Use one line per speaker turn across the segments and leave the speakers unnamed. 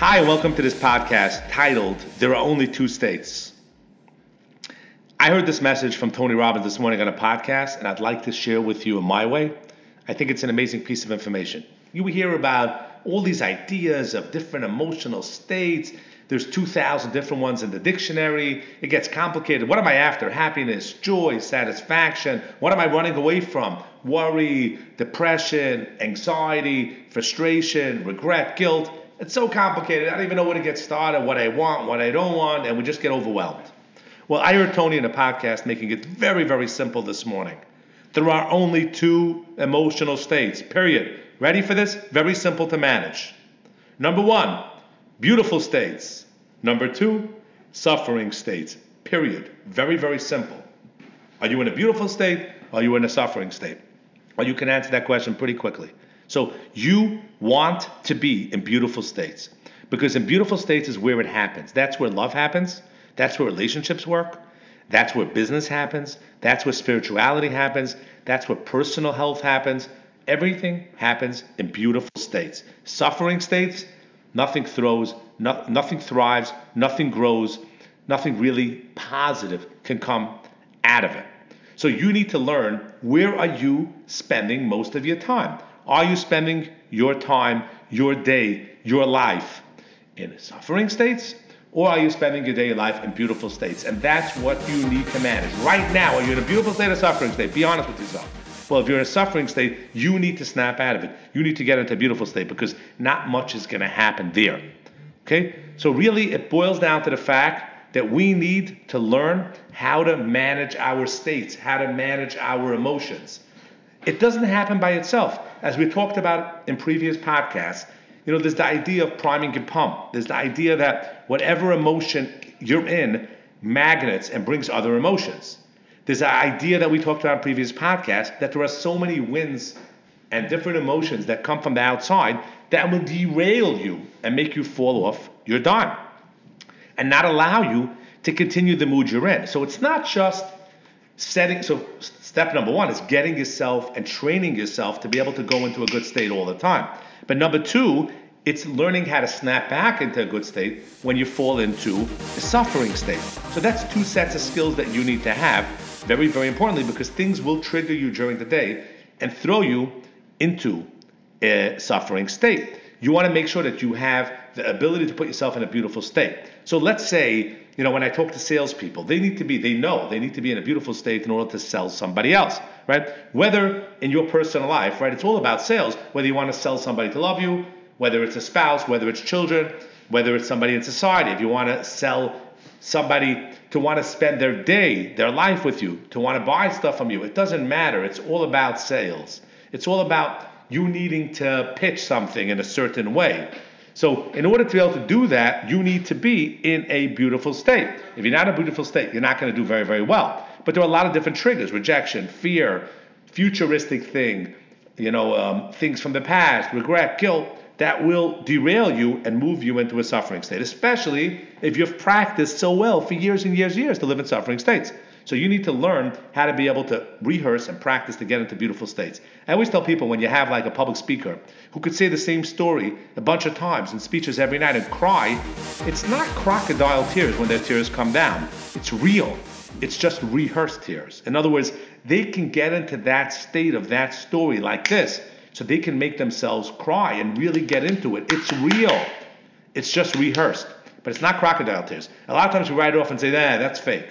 Hi, welcome to this podcast titled There Are Only Two States. I heard this message from Tony Robbins this morning on a podcast, and I'd like to share with you in my way. I think it's an amazing piece of information. You hear about all these ideas of different emotional states. There's 2,000 different ones in the dictionary. It gets complicated. What am I after? Happiness, joy, satisfaction. What am I running away from? Worry, depression, anxiety, frustration, regret, guilt. It's so complicated. I don't even know where to get started, what I want, what I don't want, and we just get overwhelmed. Well, I heard Tony in a podcast making it very, very simple this morning. There are only two emotional states, period. Ready for this? Very simple to manage. Number one, beautiful states. Number two, suffering states, period. Very, very simple. Are you in a beautiful state? Are you in a suffering state? Well, you can answer that question pretty quickly. So you want to be in beautiful states because in beautiful states is where it happens. That's where love happens. That's where relationships work. That's where business happens. That's where spirituality happens. That's where personal health happens. Everything happens in beautiful states. Suffering states, nothing throws, no, nothing thrives, nothing grows, nothing really positive can come out of it. So you need to learn where are you spending most of your time? Are you spending your time, your day, your life in suffering states? Or are you spending your day, your life in beautiful states? And that's what you need to manage. Right now, are you in a beautiful state or suffering state? Be honest with yourself. Well, if you're in a suffering state, you need to snap out of it. You need to get into a beautiful state because not much is going to happen there. Okay? So, really, it boils down to the fact that we need to learn how to manage our states, how to manage our emotions. It doesn't happen by itself. As we talked about in previous podcasts, you know, there's the idea of priming and pump. There's the idea that whatever emotion you're in magnets and brings other emotions. There's the idea that we talked about in previous podcasts that there are so many winds and different emotions that come from the outside that will derail you and make you fall off your dime and not allow you to continue the mood you're in. So it's not just setting so step number one is getting yourself and training yourself to be able to go into a good state all the time. But number two it's learning how to snap back into a good state when you fall into a suffering state. So that's two sets of skills that you need to have very very importantly because things will trigger you during the day and throw you into a suffering state. You want to make sure that you have the ability to put yourself in a beautiful state. So let's say you know, when I talk to salespeople, they need to be, they know they need to be in a beautiful state in order to sell somebody else, right? Whether in your personal life, right, it's all about sales. Whether you want to sell somebody to love you, whether it's a spouse, whether it's children, whether it's somebody in society, if you want to sell somebody to want to spend their day, their life with you, to want to buy stuff from you, it doesn't matter. It's all about sales. It's all about you needing to pitch something in a certain way. So, in order to be able to do that, you need to be in a beautiful state. If you're not in a beautiful state, you're not going to do very, very well. But there are a lot of different triggers rejection, fear, futuristic thing, you know, um, things from the past, regret, guilt that will derail you and move you into a suffering state, especially if you've practiced so well for years and years and years to live in suffering states. So you need to learn how to be able to rehearse and practice to get into beautiful states. I always tell people when you have like a public speaker who could say the same story a bunch of times in speeches every night and cry, it's not crocodile tears when their tears come down. It's real. It's just rehearsed tears. In other words, they can get into that state of that story like this so they can make themselves cry and really get into it. It's real. It's just rehearsed. But it's not crocodile tears. A lot of times we write it off and say, nah, that's fake.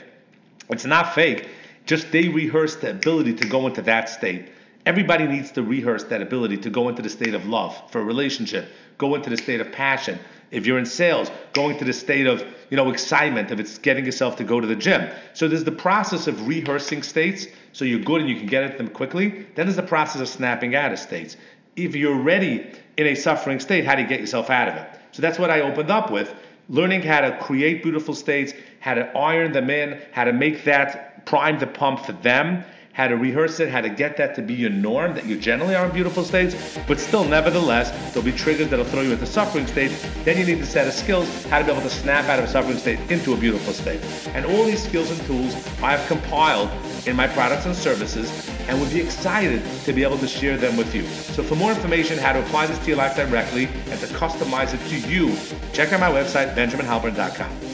It's not fake. Just they rehearse the ability to go into that state. Everybody needs to rehearse that ability to go into the state of love for a relationship, go into the state of passion. If you're in sales, going to the state of you know excitement if it's getting yourself to go to the gym. So there's the process of rehearsing states so you're good and you can get at them quickly. Then there's the process of snapping out of states. If you're ready in a suffering state, how do you get yourself out of it? So So that's what I opened up with learning how to create beautiful states, how to iron them in, how to make that prime the pump for them, how to rehearse it, how to get that to be your norm, that you generally are in beautiful states, but still, nevertheless, there'll be triggers that'll throw you into suffering states. Then you need a set of skills, how to be able to snap out of a suffering state into a beautiful state. And all these skills and tools I have compiled in my products and services and would be excited to be able to share them with you. So for more information how to apply this to your life directly and to customize it to you, check out my website, benjaminhalpern.com.